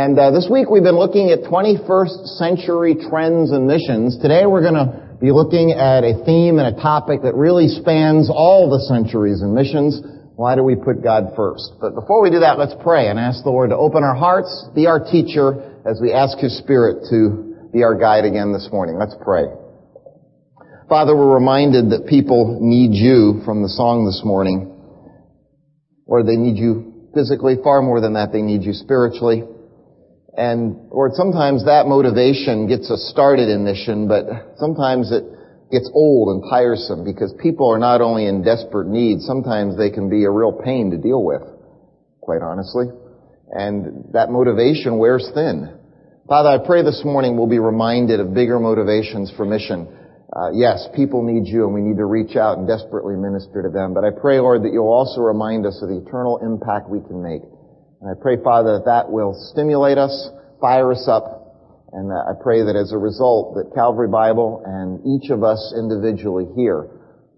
And uh, this week we've been looking at 21st century trends and missions. Today we're going to be looking at a theme and a topic that really spans all the centuries and missions. Why do we put God first? But before we do that, let's pray and ask the Lord to open our hearts, be our teacher as we ask His Spirit to be our guide again this morning. Let's pray. Father, we're reminded that people need you from the song this morning. Or they need you physically, far more than that, they need you spiritually. And, or sometimes that motivation gets us started in mission, but sometimes it gets old and tiresome because people are not only in desperate need, sometimes they can be a real pain to deal with, quite honestly. And that motivation wears thin. Father, I pray this morning we'll be reminded of bigger motivations for mission uh, yes, people need you and we need to reach out and desperately minister to them. But I pray, Lord, that you'll also remind us of the eternal impact we can make. And I pray, Father, that that will stimulate us, fire us up, and I pray that as a result that Calvary Bible and each of us individually here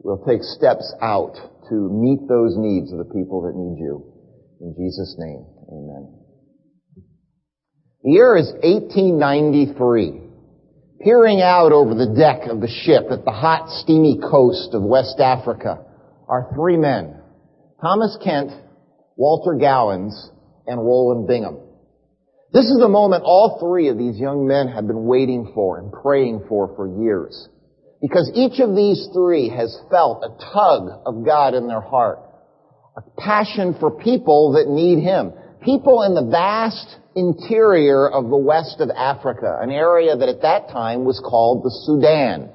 will take steps out to meet those needs of the people that need you. In Jesus' name, amen. The year is 1893 peering out over the deck of the ship at the hot, steamy coast of West Africa are three men. Thomas Kent, Walter Gowans, and Rowland Bingham. This is the moment all three of these young men have been waiting for and praying for for years. Because each of these three has felt a tug of God in their heart. A passion for people that need Him. People in the vast interior of the west of Africa, an area that at that time was called the Sudan,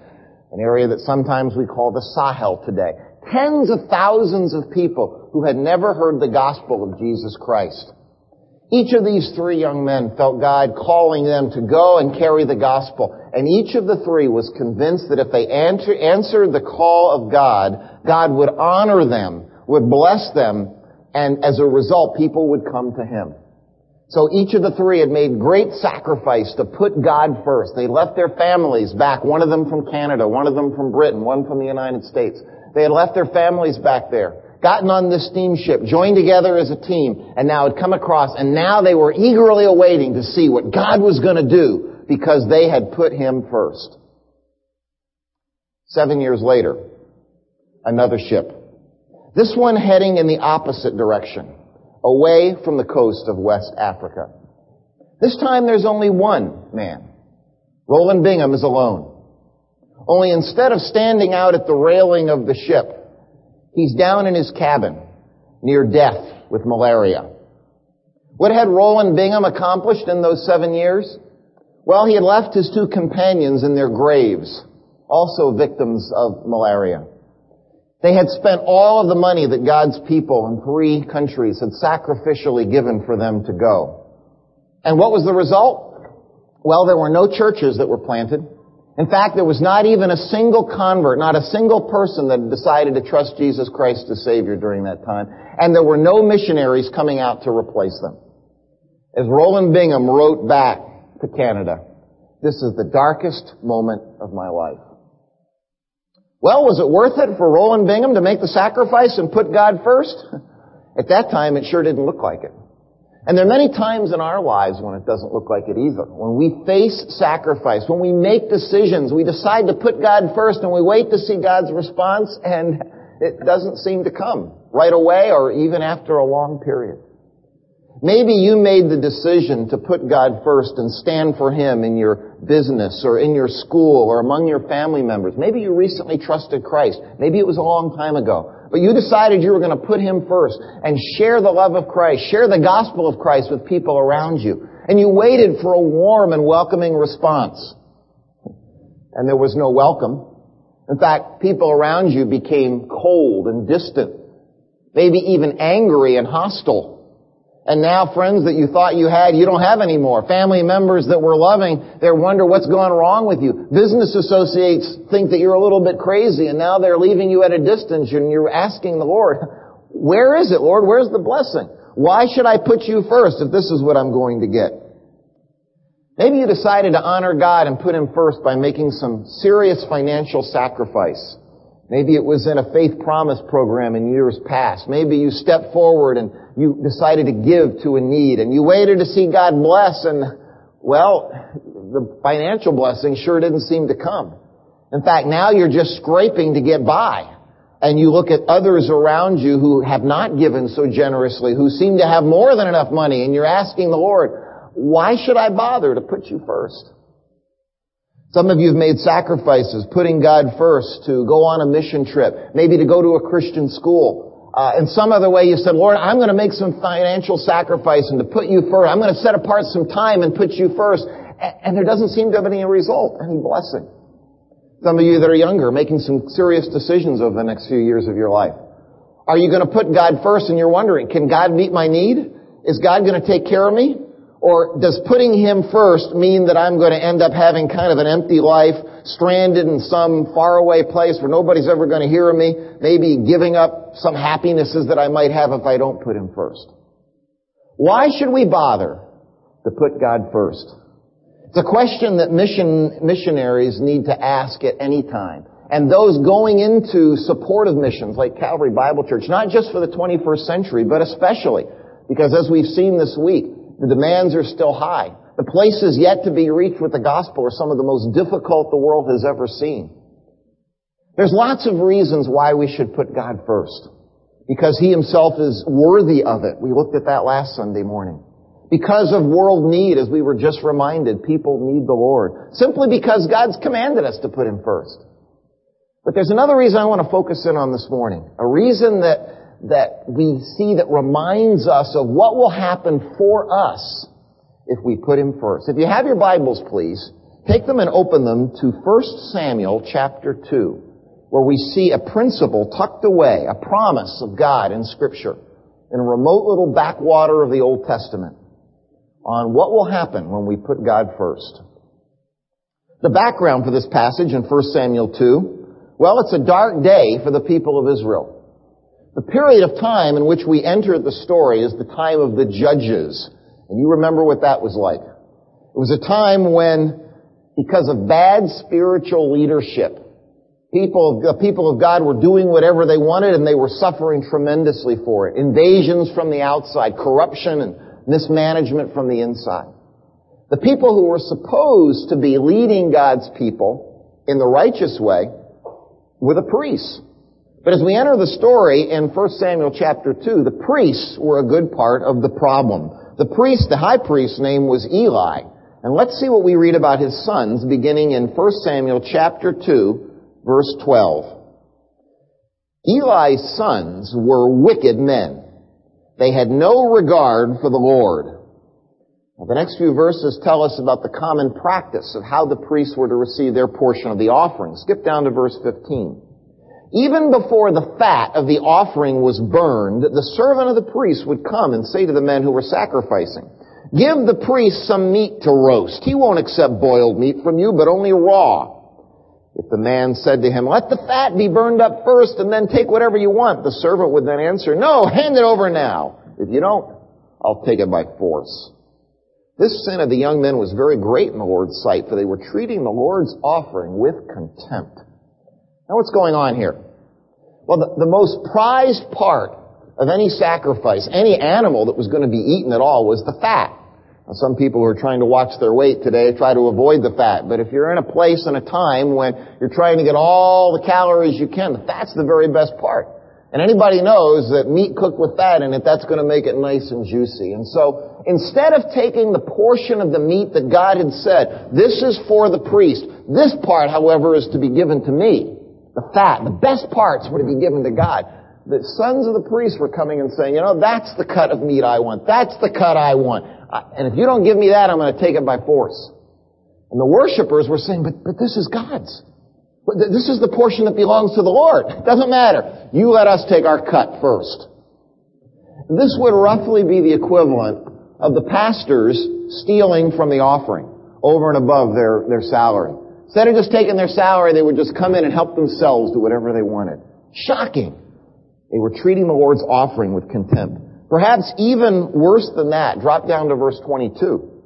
an area that sometimes we call the Sahel today. Tens of thousands of people who had never heard the gospel of Jesus Christ. Each of these three young men felt God calling them to go and carry the gospel. And each of the three was convinced that if they answer, answered the call of God, God would honor them, would bless them, and as a result, people would come to Him. So each of the three had made great sacrifice to put God first. They left their families back, one of them from Canada, one of them from Britain, one from the United States. They had left their families back there, gotten on this steamship, joined together as a team, and now had come across, and now they were eagerly awaiting to see what God was going to do because they had put Him first. Seven years later, another ship. This one heading in the opposite direction away from the coast of West Africa. This time there's only one man. Rowland Bingham is alone. Only instead of standing out at the railing of the ship, he's down in his cabin near death with malaria. What had Rowland Bingham accomplished in those seven years? Well, he had left his two companions in their graves, also victims of malaria. They had spent all of the money that God's people in three countries had sacrificially given for them to go. And what was the result? Well, there were no churches that were planted. In fact, there was not even a single convert, not a single person that decided to trust Jesus Christ as Savior during that time. And there were no missionaries coming out to replace them. As Rowland Bingham wrote back to Canada, this is the darkest moment of my life. Well, was it worth it for Rowland Bingham to make the sacrifice and put God first? At that time, it sure didn't look like it. And there are many times in our lives when it doesn't look like it either. When we face sacrifice, when we make decisions, we decide to put God first and we wait to see God's response and it doesn't seem to come right away or even after a long period. Maybe you made the decision to put God first and stand for Him in your business or in your school or among your family members. Maybe you recently trusted Christ. Maybe it was a long time ago. But you decided you were going to put Him first and share the love of Christ, share the gospel of Christ with people around you. And you waited for a warm and welcoming response. And there was no welcome. In fact, people around you became cold and distant, maybe even angry and hostile. And now friends that you thought you had, you don't have anymore. Family members that were loving, they wonder what's gone wrong with you. Business associates think that you're a little bit crazy and now they're leaving you at a distance and you're asking the Lord, where is it, Lord? Where's the blessing? Why should I put you first if this is what I'm going to get? Maybe you decided to honor God and put Him first by making some serious financial sacrifice. Maybe it was in a faith promise program in years past. Maybe you stepped forward and you decided to give to a need and you waited to see God bless and, well, the financial blessing sure didn't seem to come. In fact, now you're just scraping to get by. And you look at others around you who have not given so generously, who seem to have more than enough money, and you're asking the Lord, why should I bother to put you first? Some of you have made sacrifices, putting God first to go on a mission trip, maybe to go to a Christian school. Uh, in some other way you said, Lord, I'm going to make some financial sacrifice and to put you first. I'm going to set apart some time and put you first. And there doesn't seem to have any result, any blessing. Some of you that are younger, making some serious decisions over the next few years of your life. Are you going to put God first and you're wondering, can God meet my need? Is God going to take care of me? Or does putting Him first mean that I'm going to end up having kind of an empty life, stranded in some faraway place where nobody's ever going to hear of me, maybe giving up some happinesses that I might have if I don't put Him first? Why should we bother to put God first? It's a question that mission, missionaries need to ask at any time. And those going into supportive missions like Calvary Bible Church, not just for the 21st century, but especially because as we've seen this week, the demands are still high. The places yet to be reached with the gospel are some of the most difficult the world has ever seen. There's lots of reasons why we should put God first. Because He Himself is worthy of it. We looked at that last Sunday morning. Because of world need, as we were just reminded, people need the Lord. Simply because God's commanded us to put Him first. But there's another reason I want to focus in on this morning. A reason that that we see that reminds us of what will happen for us if we put him first. If you have your Bibles, please, take them and open them to 1 Samuel chapter 2, where we see a principle tucked away, a promise of God in Scripture, in a remote little backwater of the Old Testament, on what will happen when we put God first. The background for this passage in 1 Samuel 2, well, it's a dark day for the people of Israel. The period of time in which we enter the story is the time of the judges. And you remember what that was like. It was a time when, because of bad spiritual leadership, people, the people of God were doing whatever they wanted and they were suffering tremendously for it. Invasions from the outside, corruption and mismanagement from the inside. The people who were supposed to be leading God's people in the righteous way were the priests. But as we enter the story in 1 Samuel chapter 2, the priests were a good part of the problem. The priest, the high priest's name was Eli. And let's see what we read about his sons beginning in 1 Samuel chapter 2, verse 12. Eli's sons were wicked men. They had no regard for the Lord. Now, the next few verses tell us about the common practice of how the priests were to receive their portion of the offering. Skip down to verse 15. Even before the fat of the offering was burned, the servant of the priest would come and say to the men who were sacrificing, Give the priest some meat to roast. He won't accept boiled meat from you, but only raw. If the man said to him, Let the fat be burned up first and then take whatever you want, the servant would then answer, No, hand it over now. If you don't, I'll take it by force. This sin of the young men was very great in the Lord's sight, for they were treating the Lord's offering with contempt. Now what's going on here? Well, the, the most prized part of any sacrifice, any animal that was going to be eaten at all was the fat. Now, some people who are trying to watch their weight today try to avoid the fat, but if you're in a place and a time when you're trying to get all the calories you can, the fat's the very best part. And anybody knows that meat cooked with fat in it, that's going to make it nice and juicy. And so, instead of taking the portion of the meat that God had said, this is for the priest, this part, however, is to be given to me the fat, the best parts were to be given to God. The sons of the priests were coming and saying, you know, that's the cut of meat I want. That's the cut I want. And if you don't give me that, I'm going to take it by force. And the worshippers were saying, but, but this is God's. This is the portion that belongs to the Lord. Doesn't matter. You let us take our cut first. This would roughly be the equivalent of the pastors stealing from the offering over and above their, their salary. Instead of just taking their salary, they would just come in and help themselves do whatever they wanted. Shocking. They were treating the Lord's offering with contempt. Perhaps even worse than that, drop down to verse 22.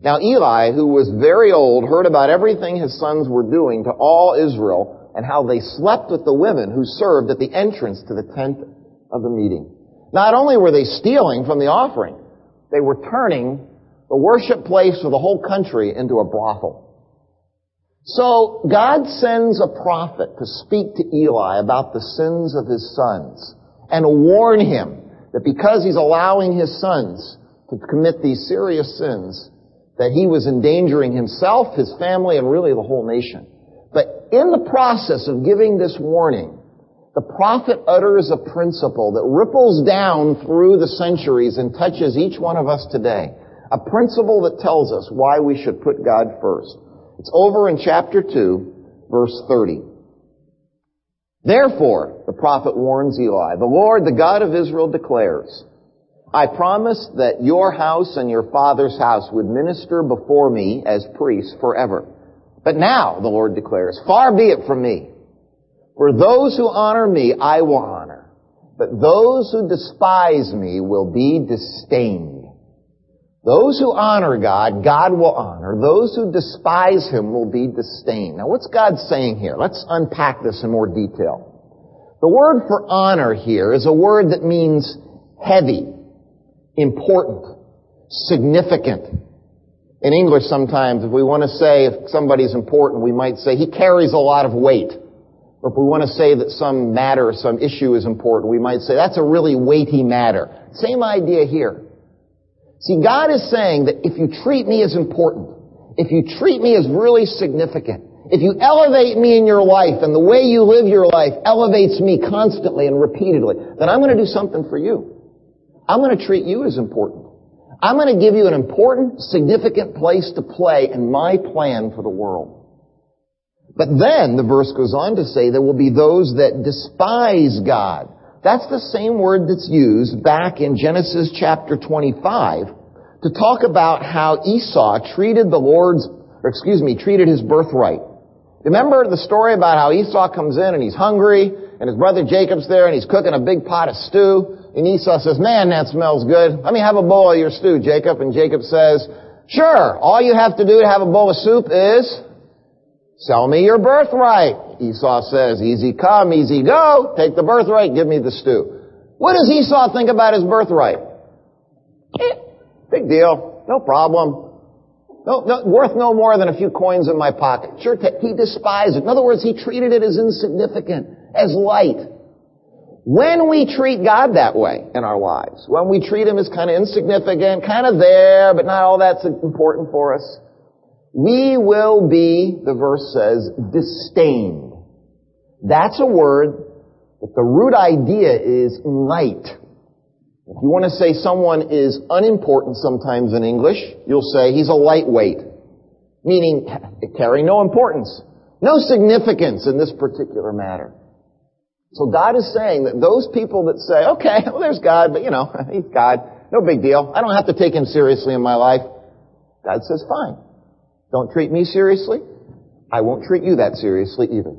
Now Eli, who was very old, heard about everything his sons were doing to all Israel and how they slept with the women who served at the entrance to the tent of the meeting. Not only were they stealing from the offering, they were turning the worship place for the whole country into a brothel. So God sends a prophet to speak to Eli about the sins of his sons and warn him that because he's allowing his sons to commit these serious sins, that he was endangering himself, his family, and really the whole nation. But in the process of giving this warning, the prophet utters a principle that ripples down through the centuries and touches each one of us today. A principle that tells us why we should put God first. It's over in chapter 2, verse 30. Therefore, the prophet warns Eli, the Lord, the God of Israel declares, I promised that your house and your father's house would minister before me as priests forever. But now, the Lord declares, far be it from me. For those who honor me, I will honor. But those who despise me will be disdained. Those who honor God, God will honor. Those who despise Him will be disdained. Now what's God saying here? Let's unpack this in more detail. The word for honor here is a word that means heavy, important, significant. In English sometimes, if we want to say if somebody's important, we might say he carries a lot of weight. Or if we want to say that some matter, some issue is important, we might say that's a really weighty matter. Same idea here. See, God is saying that if you treat me as important, if you treat me as really significant, if you elevate me in your life and the way you live your life elevates me constantly and repeatedly, then I'm going to do something for you. I'm going to treat you as important. I'm going to give you an important, significant place to play in my plan for the world. But then the verse goes on to say there will be those that despise God. That's the same word that's used back in Genesis chapter 25 to talk about how Esau treated the Lord's, or excuse me, treated his birthright. Remember the story about how Esau comes in and he's hungry and his brother Jacob's there and he's cooking a big pot of stew and Esau says, man, that smells good. Let me have a bowl of your stew, Jacob. And Jacob says, sure, all you have to do to have a bowl of soup is Sell me your birthright. Esau says, easy come, easy go. Take the birthright, give me the stew. What does Esau think about his birthright? Eh, big deal. No problem. No, no, worth no more than a few coins in my pocket. Sure, he despised it. In other words, he treated it as insignificant, as light. When we treat God that way in our lives, when we treat Him as kind of insignificant, kind of there, but not all that's important for us, we will be, the verse says, disdained. That's a word that the root idea is light. If you want to say someone is unimportant sometimes in English, you'll say he's a lightweight. Meaning, carrying no importance. No significance in this particular matter. So God is saying that those people that say, okay, well there's God, but you know, he's God, no big deal. I don't have to take him seriously in my life. God says, fine. Don't treat me seriously. I won't treat you that seriously either.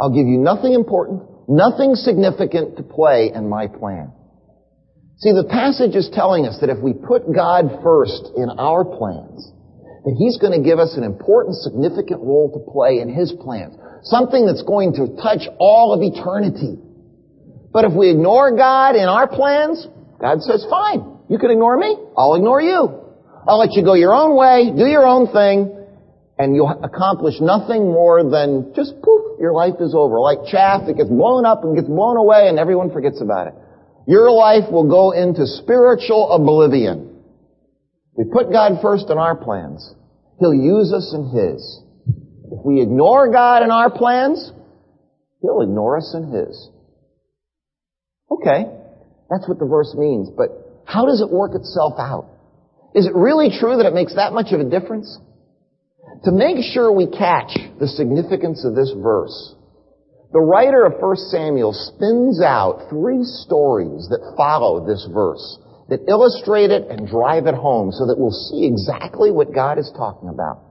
I'll give you nothing important, nothing significant to play in my plan. See, the passage is telling us that if we put God first in our plans, that He's going to give us an important, significant role to play in His plans. Something that's going to touch all of eternity. But if we ignore God in our plans, God says, fine, you can ignore me, I'll ignore you. I'll let you go your own way, do your own thing, and you'll accomplish nothing more than just poof, your life is over. Like chaff that gets blown up and gets blown away and everyone forgets about it. Your life will go into spiritual oblivion. We put God first in our plans. He'll use us in His. If we ignore God in our plans, He'll ignore us in His. Okay, that's what the verse means, but how does it work itself out? Is it really true that it makes that much of a difference? To make sure we catch the significance of this verse, the writer of 1 Samuel spins out three stories that follow this verse that illustrate it and drive it home so that we'll see exactly what God is talking about.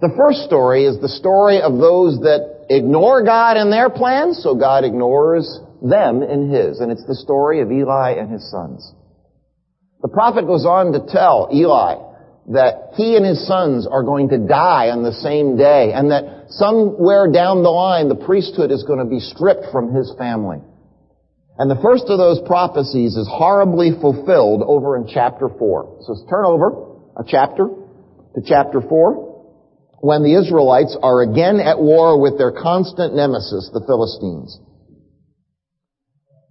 The first story is the story of those that ignore God in their plans, so God ignores them in His. And it's the story of Eli and his sons. The prophet goes on to tell Eli that he and his sons are going to die on the same day and that somewhere down the line the priesthood is going to be stripped from his family. And the first of those prophecies is horribly fulfilled over in chapter 4. So turn over a chapter to chapter 4 when the Israelites are again at war with their constant nemesis, the Philistines.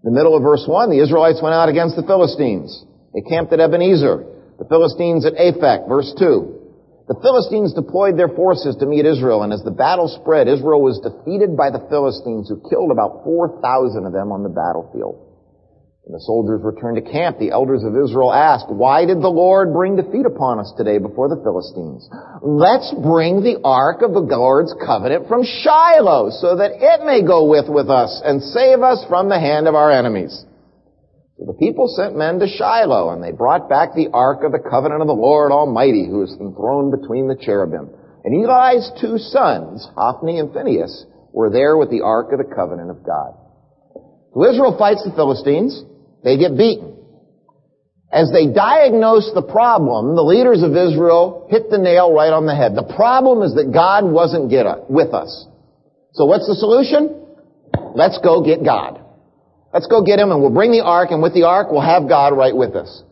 In the middle of verse 1, the Israelites went out against the Philistines. They camped at Ebenezer. The Philistines at Aphek, verse 2. The Philistines deployed their forces to meet Israel, and as the battle spread, Israel was defeated by the Philistines, who killed about 4,000 of them on the battlefield. When the soldiers returned to camp, the elders of Israel asked, Why did the Lord bring defeat upon us today before the Philistines? Let's bring the ark of the Lord's covenant from Shiloh, so that it may go with with us and save us from the hand of our enemies. So the people sent men to Shiloh, and they brought back the ark of the covenant of the Lord Almighty, who is enthroned between the cherubim. And Eli's two sons, Hophni and Phinehas, were there with the ark of the covenant of God. So Israel fights the Philistines. They get beaten. As they diagnose the problem, the leaders of Israel hit the nail right on the head. The problem is that God wasn't with us. So what's the solution? Let's go get God. Let's go get him and we'll bring the ark and with the ark we'll have God right with us.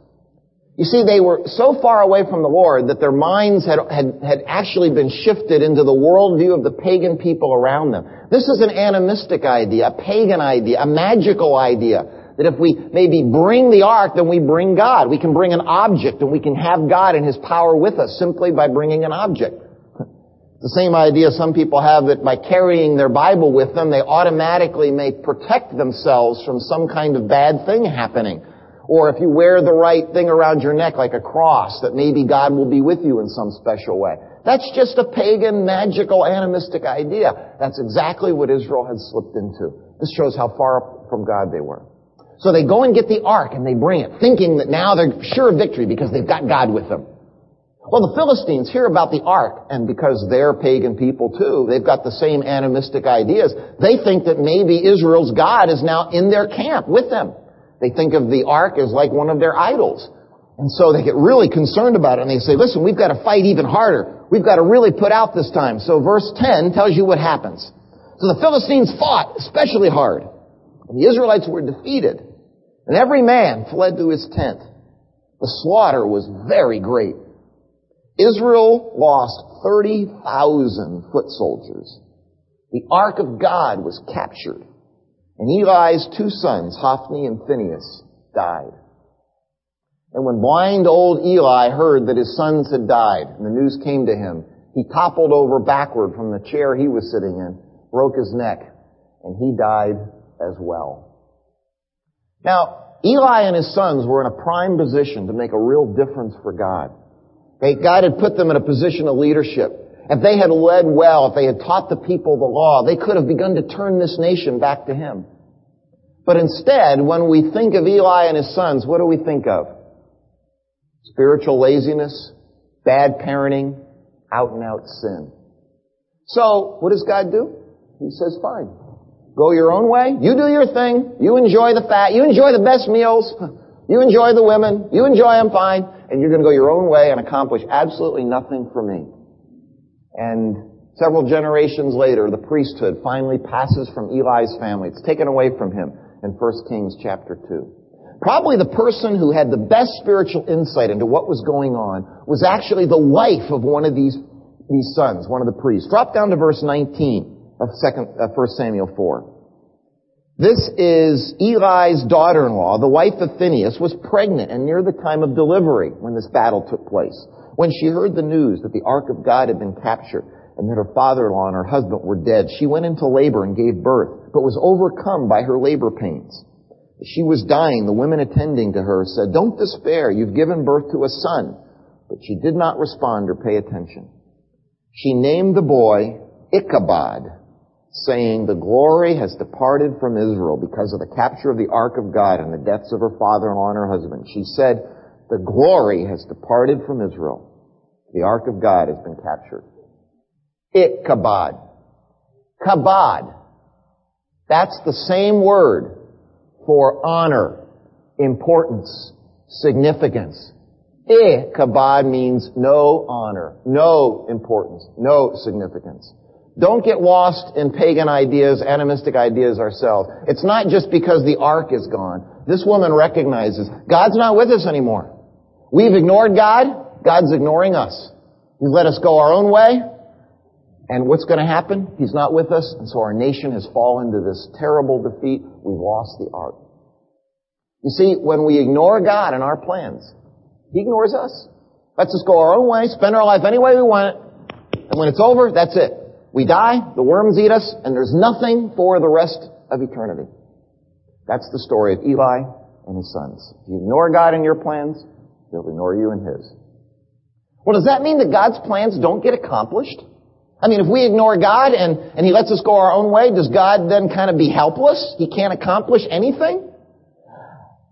You see, they were so far away from the Lord that their minds had, had, had actually been shifted into the worldview of the pagan people around them. This is an animistic idea, a pagan idea, a magical idea. That if we maybe bring the ark, then we bring God. We can bring an object and we can have God and His power with us simply by bringing an object. The same idea some people have that by carrying their Bible with them, they automatically may protect themselves from some kind of bad thing happening. Or if you wear the right thing around your neck like a cross, that maybe God will be with you in some special way. That's just a pagan, magical, animistic idea. That's exactly what Israel had slipped into. This shows how far from God they were. So they go and get the ark and they bring it, thinking that now they're sure of victory because they've got God with them. Well, the Philistines hear about the ark, and because they're pagan people too, they've got the same animistic ideas. They think that maybe Israel's God is now in their camp with them. They think of the ark as like one of their idols. And so they get really concerned about it, and they say, listen, we've got to fight even harder. We've got to really put out this time. So verse 10 tells you what happens. So the Philistines fought especially hard, and the Israelites were defeated, and every man fled to his tent. The slaughter was very great. Israel lost 30,000 foot soldiers. The ark of God was captured. And Eli's two sons, Hophni and Phinehas, died. And when blind old Eli heard that his sons had died, and the news came to him, he toppled over backward from the chair he was sitting in, broke his neck, and he died as well. Now, Eli and his sons were in a prime position to make a real difference for God. God had put them in a position of leadership. If they had led well, if they had taught the people the law, they could have begun to turn this nation back to Him. But instead, when we think of Eli and his sons, what do we think of? Spiritual laziness, bad parenting, out and out sin. So, what does God do? He says, fine. Go your own way. You do your thing. You enjoy the fat. You enjoy the best meals. You enjoy the women. You enjoy them fine and you're going to go your own way and accomplish absolutely nothing for me. And several generations later, the priesthood finally passes from Eli's family. It's taken away from him in 1 Kings chapter 2. Probably the person who had the best spiritual insight into what was going on was actually the wife of one of these, these sons, one of the priests. Drop down to verse 19 of second, uh, 1 Samuel 4. This is Eli's daughter-in-law, the wife of Phinehas, was pregnant and near the time of delivery when this battle took place. When she heard the news that the ark of God had been captured and that her father-in-law and her husband were dead, she went into labor and gave birth, but was overcome by her labor pains. She was dying, the women attending to her said, Don't despair, you've given birth to a son. But she did not respond or pay attention. She named the boy Ichabod, saying, The glory has departed from Israel because of the capture of the ark of God and the deaths of her father-in-law and her husband. She said, The glory has departed from Israel. The ark of God has been captured. Ichabod. Kabod. That's the same word for honor, importance, significance. Eh, Ichabod means no honor, no importance, no significance. Don't get lost in pagan ideas, animistic ideas ourselves. It's not just because the ark is gone. This woman recognizes God's not with us anymore. We've ignored God. God's ignoring us. He's let us go our own way. And what's going to happen? He's not with us. And so our nation has fallen to this terrible defeat. We've lost the ark. You see, when we ignore God and our plans, He ignores us. Lets us go our own way, spend our life any way we want. And when it's over, that's it. We die, the worms eat us, and there's nothing for the rest of eternity. That's the story of Eli and his sons. If you ignore God and your plans, He'll ignore you and His. Well, does that mean that God's plans don't get accomplished? I mean, if we ignore God and, and He lets us go our own way, does God then kind of be helpless? He can't accomplish anything?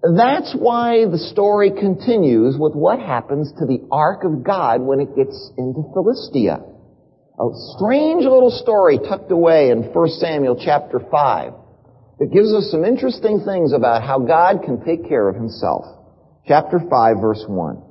That's why the story continues with what happens to the ark of God when it gets into Philistia. A strange little story tucked away in 1 Samuel chapter 5 that gives us some interesting things about how God can take care of himself. Chapter 5 verse 1.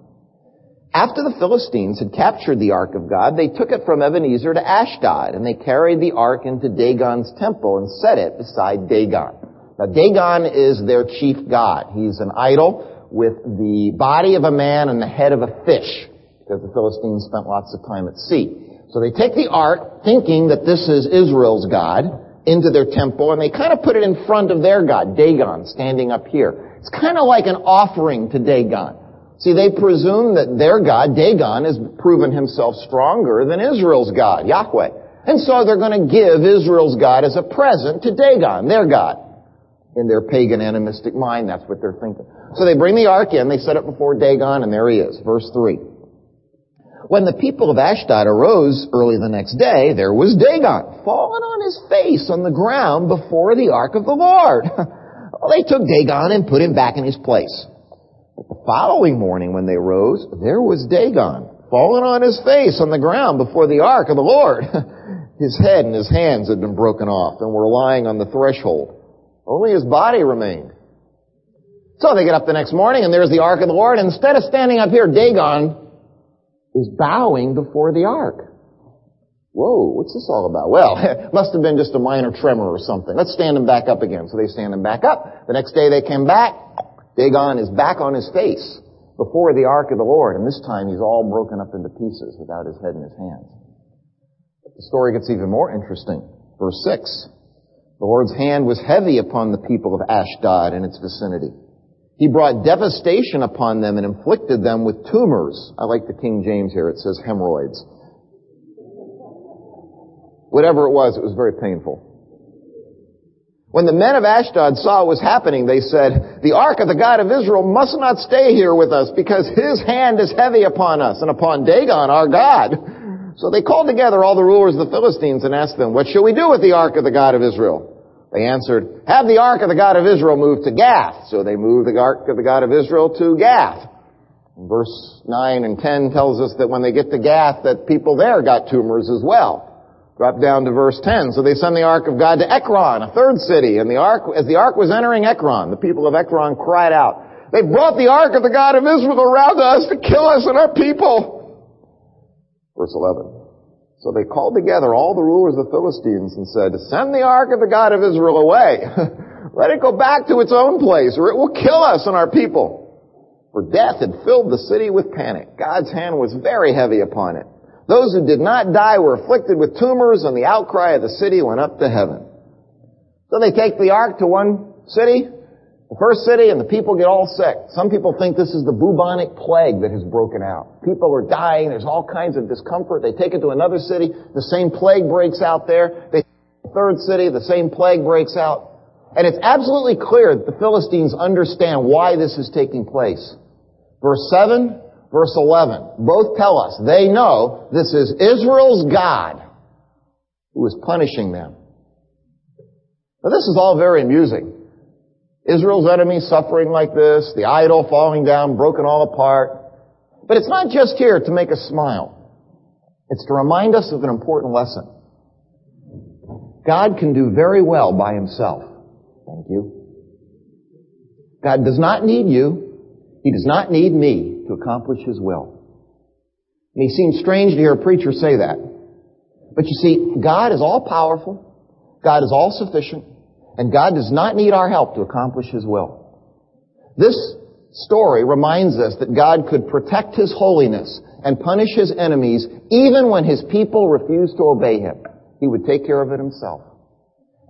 After the Philistines had captured the ark of God, they took it from Ebenezer to Ashdod, and they carried the ark into Dagon's temple and set it beside Dagon. Now Dagon is their chief god. He's an idol with the body of a man and the head of a fish, because the Philistines spent lots of time at sea. So they take the ark, thinking that this is Israel's God, into their temple, and they kind of put it in front of their God, Dagon, standing up here. It's kind of like an offering to Dagon. See, they presume that their God, Dagon, has proven himself stronger than Israel's God, Yahweh. And so they're going to give Israel's God as a present to Dagon, their God. In their pagan animistic mind, that's what they're thinking. So they bring the ark in, they set it before Dagon, and there he is. Verse 3. When the people of Ashdod arose early the next day, there was Dagon, fallen on his face on the ground before the ark of the Lord. well, they took Dagon and put him back in his place. But the following morning when they rose, there was Dagon, fallen on his face on the ground before the ark of the Lord. his head and his hands had been broken off and were lying on the threshold. Only his body remained. So they get up the next morning and there's the ark of the Lord. Instead of standing up here, Dagon is bowing before the ark. Whoa, what's this all about? Well, it must have been just a minor tremor or something. Let's stand him back up again. So they stand him back up. The next day they came back. Dagon is back on his face before the ark of the Lord, and this time he's all broken up into pieces without his head in his hands. But the story gets even more interesting. Verse 6. The Lord's hand was heavy upon the people of Ashdod and its vicinity. He brought devastation upon them and inflicted them with tumors. I like the King James here. It says hemorrhoids. Whatever it was, it was very painful. When the men of Ashdod saw what was happening, they said, the ark of the God of Israel must not stay here with us because his hand is heavy upon us and upon Dagon, our God. So they called together all the rulers of the Philistines and asked them, what shall we do with the ark of the God of Israel? They answered, have the ark of the God of Israel moved to Gath. So they moved the ark of the God of Israel to Gath. Verse 9 and 10 tells us that when they get to Gath, that people there got tumors as well. Drop down to verse 10. So they send the ark of God to Ekron, a third city. And the ark, as the ark was entering Ekron, the people of Ekron cried out, they brought the ark of the God of Israel around us to kill us and our people. Verse 11. So they called together all the rulers of the Philistines and said, send the ark of the God of Israel away. Let it go back to its own place or it will kill us and our people. For death had filled the city with panic. God's hand was very heavy upon it. Those who did not die were afflicted with tumors, and the outcry of the city went up to heaven. So they take the ark to one city, the first city, and the people get all sick. Some people think this is the bubonic plague that has broken out. People are dying, there's all kinds of discomfort. They take it to another city, the same plague breaks out there. They the third city, the same plague breaks out. And it's absolutely clear that the Philistines understand why this is taking place. Verse 7, verse 11, both tell us they know this is Israel's God who is punishing them. Now this is all very amusing. Israel's enemies suffering like this, the idol falling down, broken all apart. But it's not just here to make us smile. It's to remind us of an important lesson. God can do very well by himself. Thank you. God does not need you. He does not need me. to accomplish His will. It may seem strange to hear a preacher say that. But you see, God is all powerful. God is all sufficient. And God does not need our help to accomplish His will. This story reminds us that God could protect His holiness and punish His enemies even when His people refuse to obey Him. He would take care of it Himself.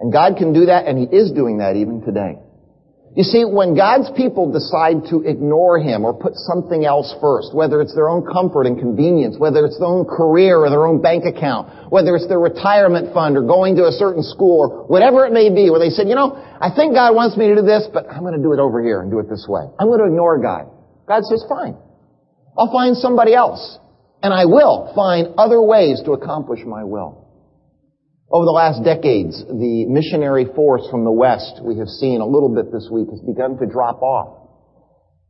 And God can do that, and He is doing that even today. You see, when God's people decide to ignore Him or put something else first, whether it's their own comfort and convenience, whether it's their own career or their own bank account, whether it's their retirement fund or going to a certain school or whatever it may be, where they said, you know, I think God wants me to do this, but I'm going to do it over here and do it this way. I'm going to ignore God. God says, fine. I'll find somebody else. And I will find other ways to accomplish my will. Over the last decades, the missionary force from the West, we have seen a little bit this week, has begun to drop off.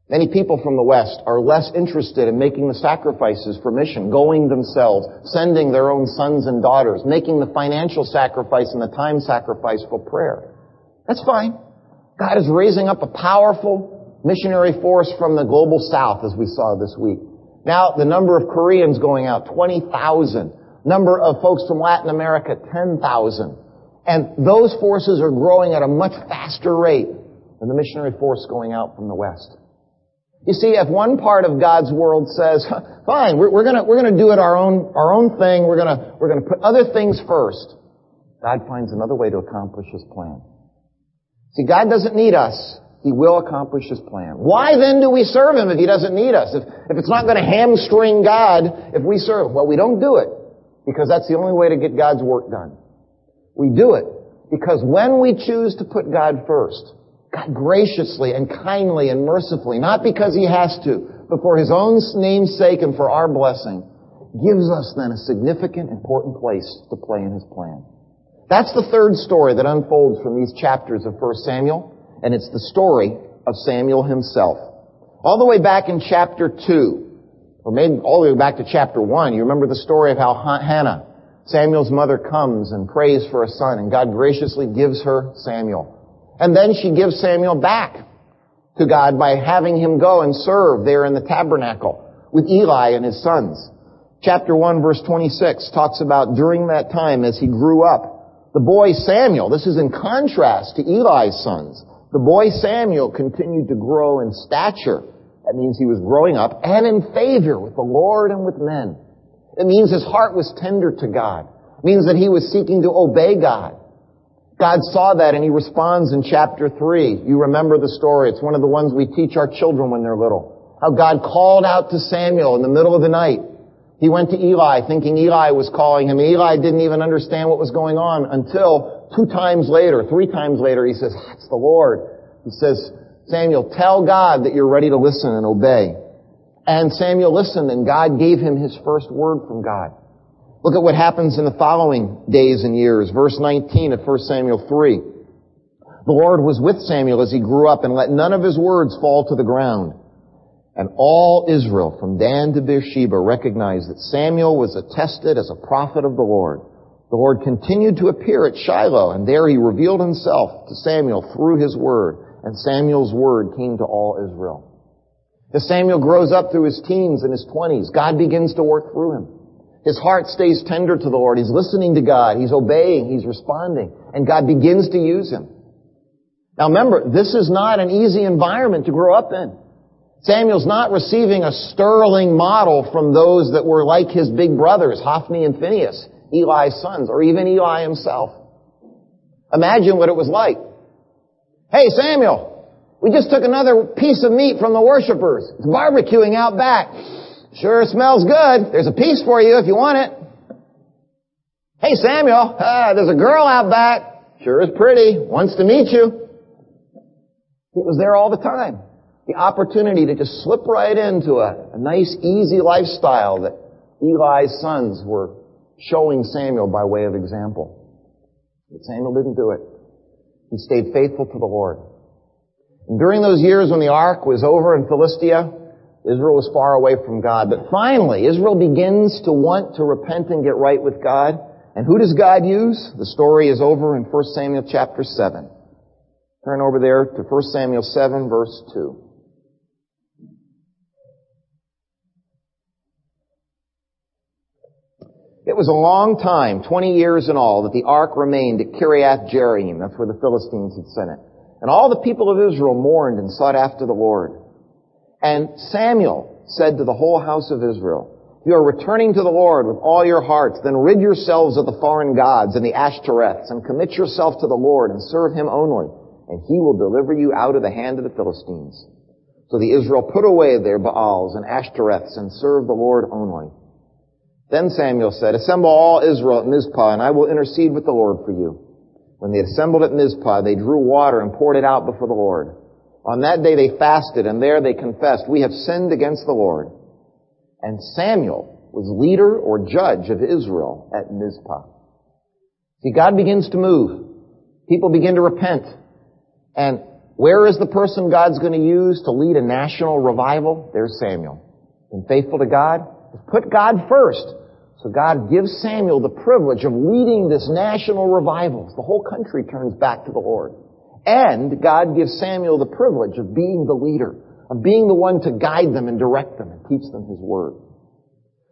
Many people from the West are less interested in making the sacrifices for mission, going themselves, sending their own sons and daughters, making the financial sacrifice and the time sacrifice for prayer. That's fine. God is raising up a powerful missionary force from the global south, as we saw this week. Now, the number of Koreans going out, 20,000 number of folks from Latin America, 10,000. And those forces are growing at a much faster rate than the missionary force going out from the West. You see, if one part of God's world says, fine, we're, we're, gonna, we're gonna do it our own, our own thing, we're gonna, we're gonna put other things first, God finds another way to accomplish His plan. See, God doesn't need us. He will accomplish His plan. Why then do we serve Him if He doesn't need us? If, if it's not gonna hamstring God if we serve, well, we don't do it because that's the only way to get God's work done. We do it because when we choose to put God first, God graciously and kindly and mercifully, not because He has to, but for His own name's sake and for our blessing, gives us then a significant, important place to play in His plan. That's the third story that unfolds from these chapters of 1 Samuel, and it's the story of Samuel himself. All the way back in chapter 2, or maybe all the way back to chapter 1, you remember the story of how Hannah, Samuel's mother, comes and prays for a son, and God graciously gives her Samuel. And then she gives Samuel back to God by having him go and serve there in the tabernacle with Eli and his sons. Chapter 1 verse 26 talks about during that time as he grew up, the boy Samuel, this is in contrast to Eli's sons, the boy Samuel continued to grow in stature that means he was growing up and in favor with the Lord and with men. It means his heart was tender to God. It means that he was seeking to obey God. God saw that and he responds in chapter 3. You remember the story. It's one of the ones we teach our children when they're little. How God called out to Samuel in the middle of the night. He went to Eli thinking Eli was calling him. Eli didn't even understand what was going on until two times later, three times later, he says, that's the Lord. He says, Samuel, tell God that you're ready to listen and obey. And Samuel listened and God gave him his first word from God. Look at what happens in the following days and years. Verse 19 of 1 Samuel 3. The Lord was with Samuel as he grew up and let none of his words fall to the ground. And all Israel from Dan to Beersheba recognized that Samuel was attested as a prophet of the Lord. The Lord continued to appear at Shiloh and there he revealed himself to Samuel through his word and Samuel's word came to all Israel. As Samuel grows up through his teens and his twenties, God begins to work through him. His heart stays tender to the Lord. He's listening to God. He's obeying. He's responding. And God begins to use him. Now remember, this is not an easy environment to grow up in. Samuel's not receiving a sterling model from those that were like his big brothers, Hophni and Phinehas, Eli's sons, or even Eli himself. Imagine what it was like Hey, Samuel, we just took another piece of meat from the worshipers. It's barbecuing out back. Sure smells good. There's a piece for you if you want it. Hey, Samuel, uh, there's a girl out back. Sure is pretty. Wants to meet you. It was there all the time. The opportunity to just slip right into a, a nice, easy lifestyle that Eli's sons were showing Samuel by way of example. But Samuel didn't do it. He stayed faithful to the Lord. And during those years when the ark was over in Philistia, Israel was far away from God. But finally, Israel begins to want to repent and get right with God. And who does God use? The story is over in 1 Samuel chapter 7. Turn over there to 1 Samuel 7 verse 2. It was a long time, 20 years in all, that the ark remained at Kiriath Jearim. That's where the Philistines had sent it. And all the people of Israel mourned and sought after the Lord. And Samuel said to the whole house of Israel, if you are returning to the Lord with all your hearts, then rid yourselves of the foreign gods and the Ashtoreths and commit yourself to the Lord and serve Him only, and He will deliver you out of the hand of the Philistines. So the Israel put away their Baals and Ashtoreths and served the Lord only. Then Samuel said, Assemble all Israel at Mizpah, and I will intercede with the Lord for you. When they assembled at Mizpah, they drew water and poured it out before the Lord. On that day they fasted, and there they confessed, We have sinned against the Lord. And Samuel was leader or judge of Israel at Mizpah. See, God begins to move. People begin to repent. And where is the person God's going to use to lead a national revival? There's Samuel. Been faithful to God? Put God first. So God gives Samuel the privilege of leading this national revival. The whole country turns back to the Lord. And God gives Samuel the privilege of being the leader of being the one to guide them and direct them and teach them His Word.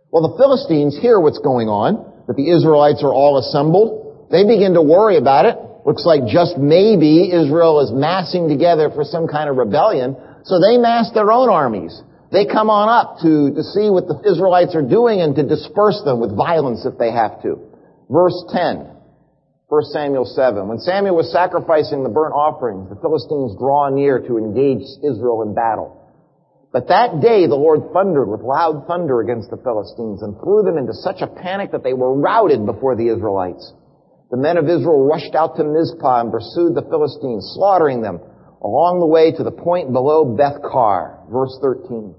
Well, the Philistines hear what's going on, that the Israelites are all assembled. They begin to worry about it. Looks like just maybe Israel is massing together for some kind of rebellion. So they mass their own armies. They come on up to, to see what the Israelites are doing and to disperse them with violence if they have to. Verse 10. 1 Samuel 7. When Samuel was sacrificing the burnt offerings, the Philistines draw near to engage Israel in battle. But that day the Lord thundered with loud thunder against the Philistines and threw them into such a panic that they were routed before the Israelites. The men of Israel rushed out to Mizpah and pursued the Philistines, slaughtering them along the way to the point below Beth Kar. Verse 13.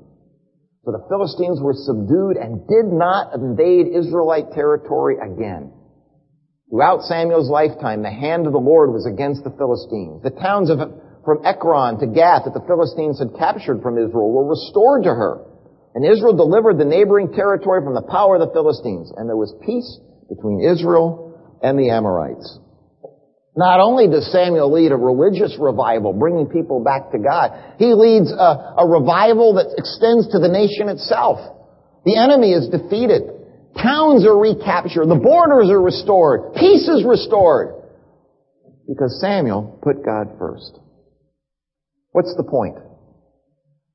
So the Philistines were subdued and did not invade Israelite territory again. Throughout Samuel's lifetime, the hand of the Lord was against the Philistines. The towns of, from Ekron to Gath that the Philistines had captured from Israel were restored to her. And Israel delivered the neighboring territory from the power of the Philistines. And there was peace between Israel and the Amorites. Not only does Samuel lead a religious revival, bringing people back to God, he leads a, a revival that extends to the nation itself. The enemy is defeated. Towns are recaptured. The borders are restored. Peace is restored. Because Samuel put God first. What's the point?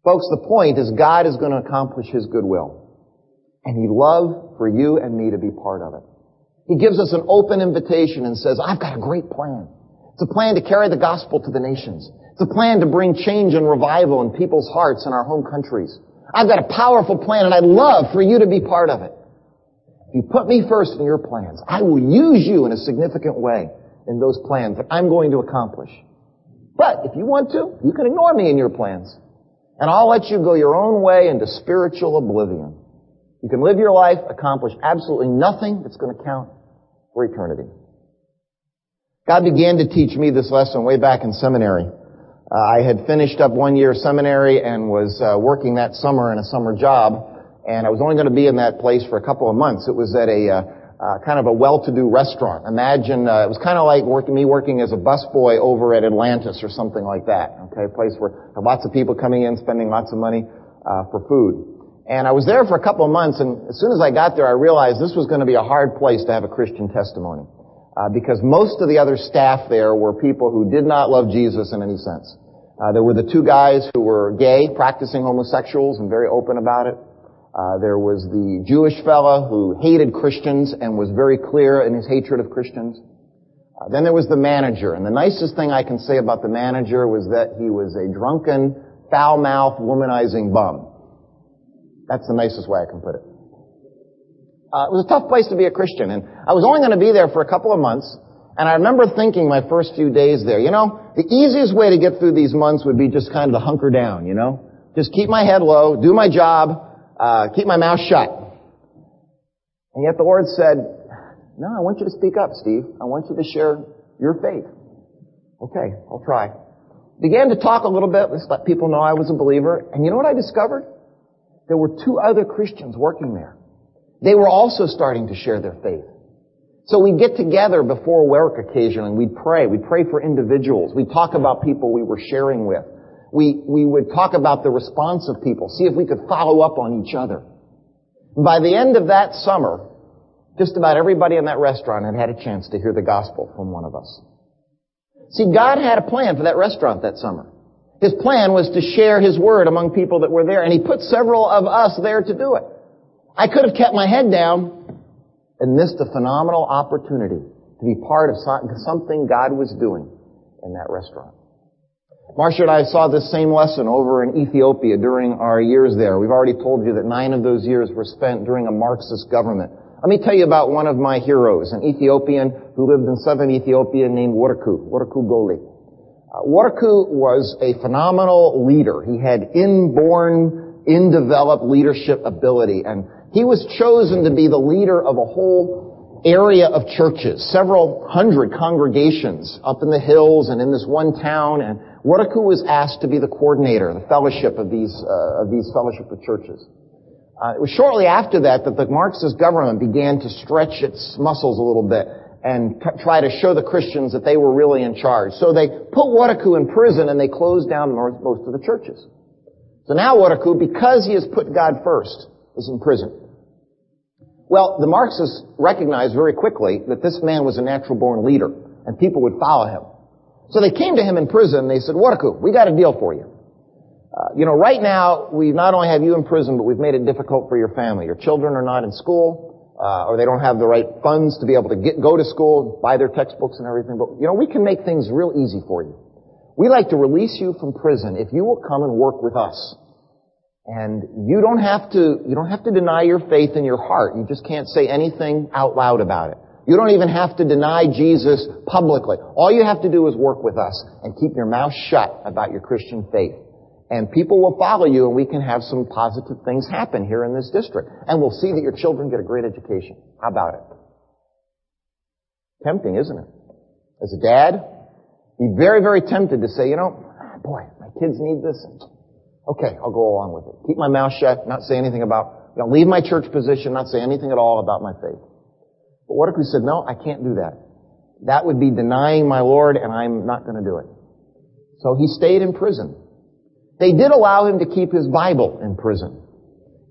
Folks, the point is God is going to accomplish His goodwill. And He'd love for you and me to be part of it. He gives us an open invitation and says, I've got a great plan. It's a plan to carry the gospel to the nations. It's a plan to bring change and revival in people's hearts in our home countries. I've got a powerful plan and I'd love for you to be part of it. If you put me first in your plans. I will use you in a significant way in those plans that I'm going to accomplish. But if you want to, you can ignore me in your plans. And I'll let you go your own way into spiritual oblivion. You can live your life, accomplish absolutely nothing that's going to count for eternity. God began to teach me this lesson way back in seminary. Uh, I had finished up one year of seminary and was uh, working that summer in a summer job and I was only going to be in that place for a couple of months. It was at a uh, uh, kind of a well-to-do restaurant. Imagine uh, it was kind of like working me working as a busboy over at Atlantis or something like that. Okay, a place where lots of people coming in, spending lots of money uh, for food. And I was there for a couple of months, and as soon as I got there, I realized this was going to be a hard place to have a Christian testimony. Uh, because most of the other staff there were people who did not love Jesus in any sense. Uh, there were the two guys who were gay, practicing homosexuals, and very open about it. Uh, there was the Jewish fellow who hated Christians and was very clear in his hatred of Christians. Uh, then there was the manager, and the nicest thing I can say about the manager was that he was a drunken, foul-mouthed, womanizing bum. That's the nicest way I can put it. Uh, it was a tough place to be a Christian, and I was only going to be there for a couple of months, and I remember thinking my first few days there, you know, the easiest way to get through these months would be just kind of to hunker down, you know? Just keep my head low, do my job, uh, keep my mouth shut. And yet the Lord said, no, I want you to speak up, Steve. I want you to share your faith. Okay, I'll try. Began to talk a little bit, just let people know I was a believer. And you know what I discovered? There were two other Christians working there. They were also starting to share their faith. So we'd get together before work occasionally and we'd pray. We'd pray for individuals. We'd talk about people we were sharing with we, we would talk about the response of people, see if we could follow up on each other. by the end of that summer, just about everybody in that restaurant had had a chance to hear the gospel from one of us. See, God had a plan for that restaurant that summer. His plan was to share His Word among people that were there, and He put several of us there to do it. I could have kept my head down and missed a phenomenal opportunity to be part of something God was doing in that restaurant. Marcia and I saw this same lesson over in Ethiopia during our years there. We've already told you that nine of those years were spent during a Marxist government. Let me tell you about one of my heroes, an Ethiopian who lived in southern Ethiopia named Waraku, Waraku Goli. Waraku was a phenomenal leader. He had inborn, indeveloped leadership ability, and he was chosen to be the leader of a whole area of churches, several hundred congregations up in the hills and in this one town, and Waraku was asked to be the coordinator, the fellowship of these, uh, of these fellowship of churches. Uh, it was shortly after that that the Marxist government began to stretch its muscles a little bit and try to show the Christians that they were really in charge. So they put Waraku in prison and they closed down most of the churches. So now Waraku, because he has put God first, is in prison. Well, the Marxists recognized very quickly that this man was a natural born leader and people would follow him. So they came to him in prison and they said, Waraku, we got a deal for you. Uh, you know, right now, we not only have you in prison, but we've made it difficult for your family. Your children are not in school, uh, or they don't have the right funds to be able to get, go to school, buy their textbooks and everything. But, you know, we can make things real easy for you. We like to release you from prison if you will come and work with us. And you don't have to, you don't have to deny your faith in your heart. You just can't say anything out loud about it. You don't even have to deny Jesus publicly. All you have to do is work with us and keep your mouth shut about your Christian faith and people will follow you and we can have some positive things happen here in this district. And we'll see that your children get a great education. How about it? Tempting, isn't it? As a dad, be very, very tempted to say, you know, ah, boy, my kids need this. Okay, I'll go along with it. Keep my mouth shut, not say anything about, you know, leave my church position, not say anything at all about my faith. But what if we said, no, I can't do that? That would be denying my Lord and I'm not going to do it. So he stayed in prison they did allow him to keep his Bible in prison.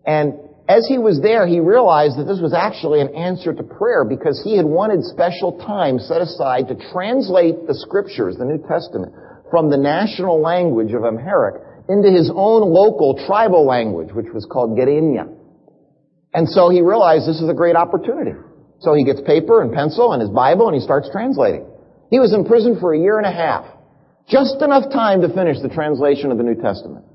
And as he was there, he realized that this was actually an answer to prayer because he had wanted special time set aside to translate the scriptures, the New Testament, from the national language of Amharic into his own local tribal language, which was called Gerenya. And so he realized this is a great opportunity. So he gets paper and pencil and his Bible and he starts translating. He was in prison for a year and a half. Just enough time to finish the translation of the New Testament.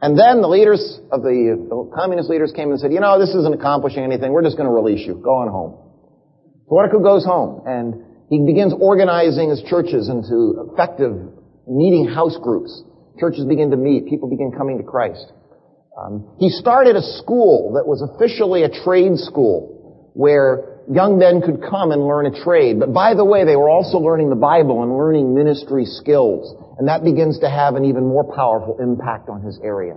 And then the leaders of the, the communist leaders came and said, you know, this isn't accomplishing anything. We're just going to release you. Go on home. So goes home and he begins organizing his churches into effective meeting house groups. Churches begin to meet. People begin coming to Christ. Um, he started a school that was officially a trade school where young men could come and learn a trade. But by the way, they were also learning the Bible and learning ministry skills. And that begins to have an even more powerful impact on his area.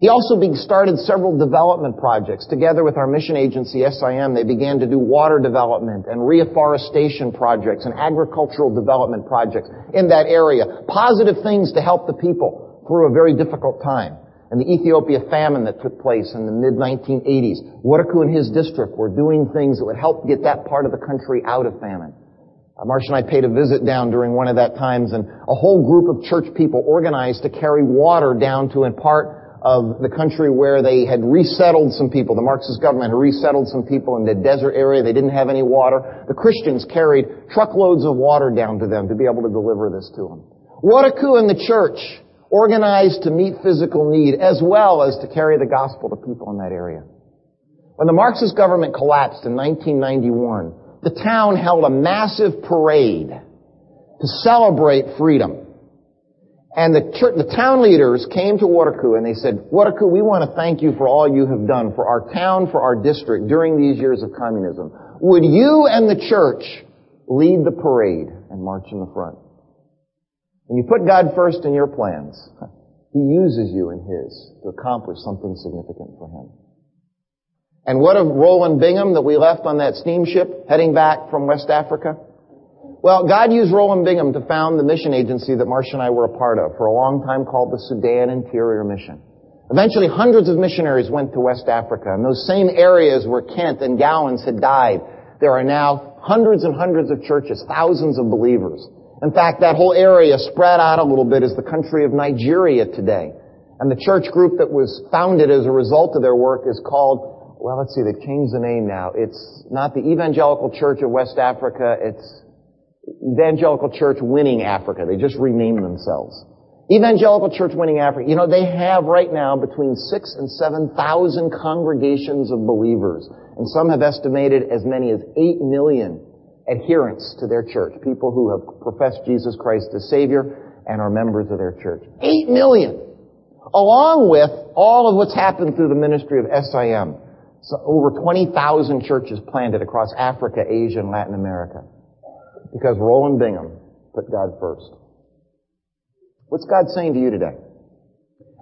He also started several development projects. Together with our mission agency, SIM, they began to do water development and reforestation projects and agricultural development projects in that area. Positive things to help the people through a very difficult time and the Ethiopia famine that took place in the mid-1980s. Waraku and his district were doing things that would help get that part of the country out of famine. Uh, Marcia and I paid a visit down during one of that times and a whole group of church people organized to carry water down to a part of the country where they had resettled some people. The Marxist government had resettled some people in the desert area. They didn't have any water. The Christians carried truckloads of water down to them to be able to deliver this to them. Waraku and the church organized to meet physical need as well as to carry the gospel to people in that area. When the Marxist government collapsed in 1991, the town held a massive parade to celebrate freedom. And the, church, the town leaders came to Waraku and they said, Waraku, we want to thank you for all you have done for our town, for our district during these years of communism. Would you and the church lead the parade and march in the front? When you put God first in your plans, He uses you in His to accomplish something significant for Him. And what of Rowland Bingham that we left on that steamship heading back from West Africa? Well, God used Rowland Bingham to found the mission agency that Marcia and I were a part of for a long time called the Sudan Interior Mission. Eventually hundreds of missionaries went to West Africa, and those same areas where Kent and Gowans had died, there are now hundreds and hundreds of churches, thousands of believers. In fact, that whole area spread out a little bit as the country of Nigeria today. And the church group that was founded as a result of their work is called, well, let's see, they've changed the name now. It's not the Evangelical Church of West Africa, it's Evangelical Church Winning Africa. They just renamed themselves. Evangelical Church Winning Africa, you know, they have right now between six and seven thousand congregations of believers. And some have estimated as many as eight million adherents to their church. People who have professed Jesus Christ as Savior and are members of their church. Eight million! Along with all of what's happened through the ministry of SIM. So over 20,000 churches planted across Africa, Asia, and Latin America. Because Rowland Bingham put God first. What's God saying to you today?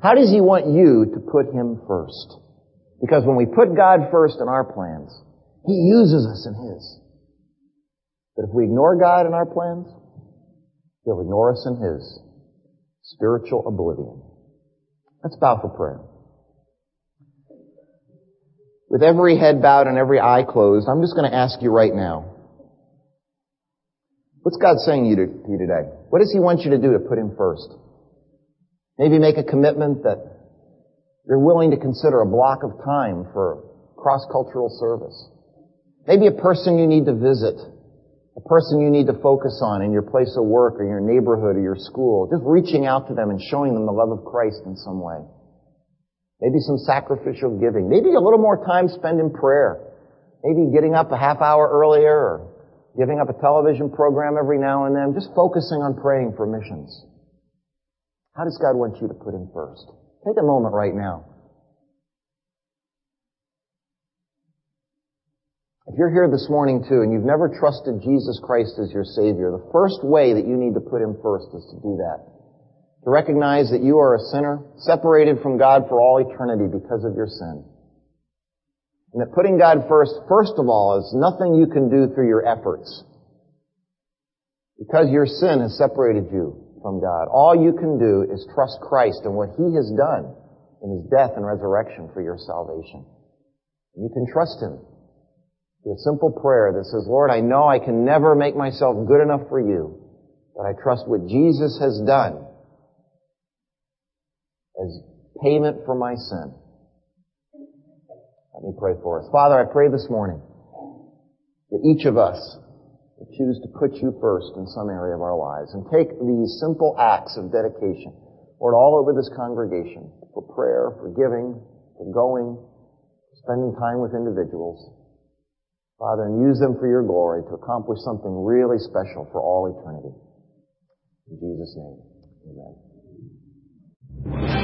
How does He want you to put Him first? Because when we put God first in our plans, He uses us in His. But if we ignore God in our plans, He'll ignore us in His. Spiritual oblivion. Let's bow for prayer. With every head bowed and every eye closed, I'm just going to ask you right now, What's God saying to you today? What does He want you to do to put Him first? Maybe make a commitment that you're willing to consider a block of time for cross-cultural service. Maybe a person you need to visit, a person you need to focus on in your place of work or your neighborhood or your school, just reaching out to them and showing them the love of Christ in some way. Maybe some sacrificial giving. Maybe a little more time spent in prayer. Maybe getting up a half hour earlier or giving up a television program every now and then, just focusing on praying for missions. How does God want you to put Him first? Take a moment right now. If you're here this morning too and you've never trusted Jesus Christ as your Savior, the first way that you need to put Him first is to do that. To recognize that you are a sinner, separated from God for all eternity because of your sin. And that putting God first, first of all, is nothing you can do through your efforts. Because your sin has separated you from God. All you can do is trust Christ and what He has done in His death and resurrection for your salvation. You can trust Him a simple prayer that says, Lord, I know I can never make myself good enough for you, but I trust what Jesus has done as payment for my sin. Let me pray for us. Father, I pray this morning that each of us would choose to put you first in some area of our lives and take these simple acts of dedication, Lord, all over this congregation for prayer, for giving, for going, spending time with individuals. Father, and use them for your glory to accomplish something really special for all eternity. In Jesus' name, amen.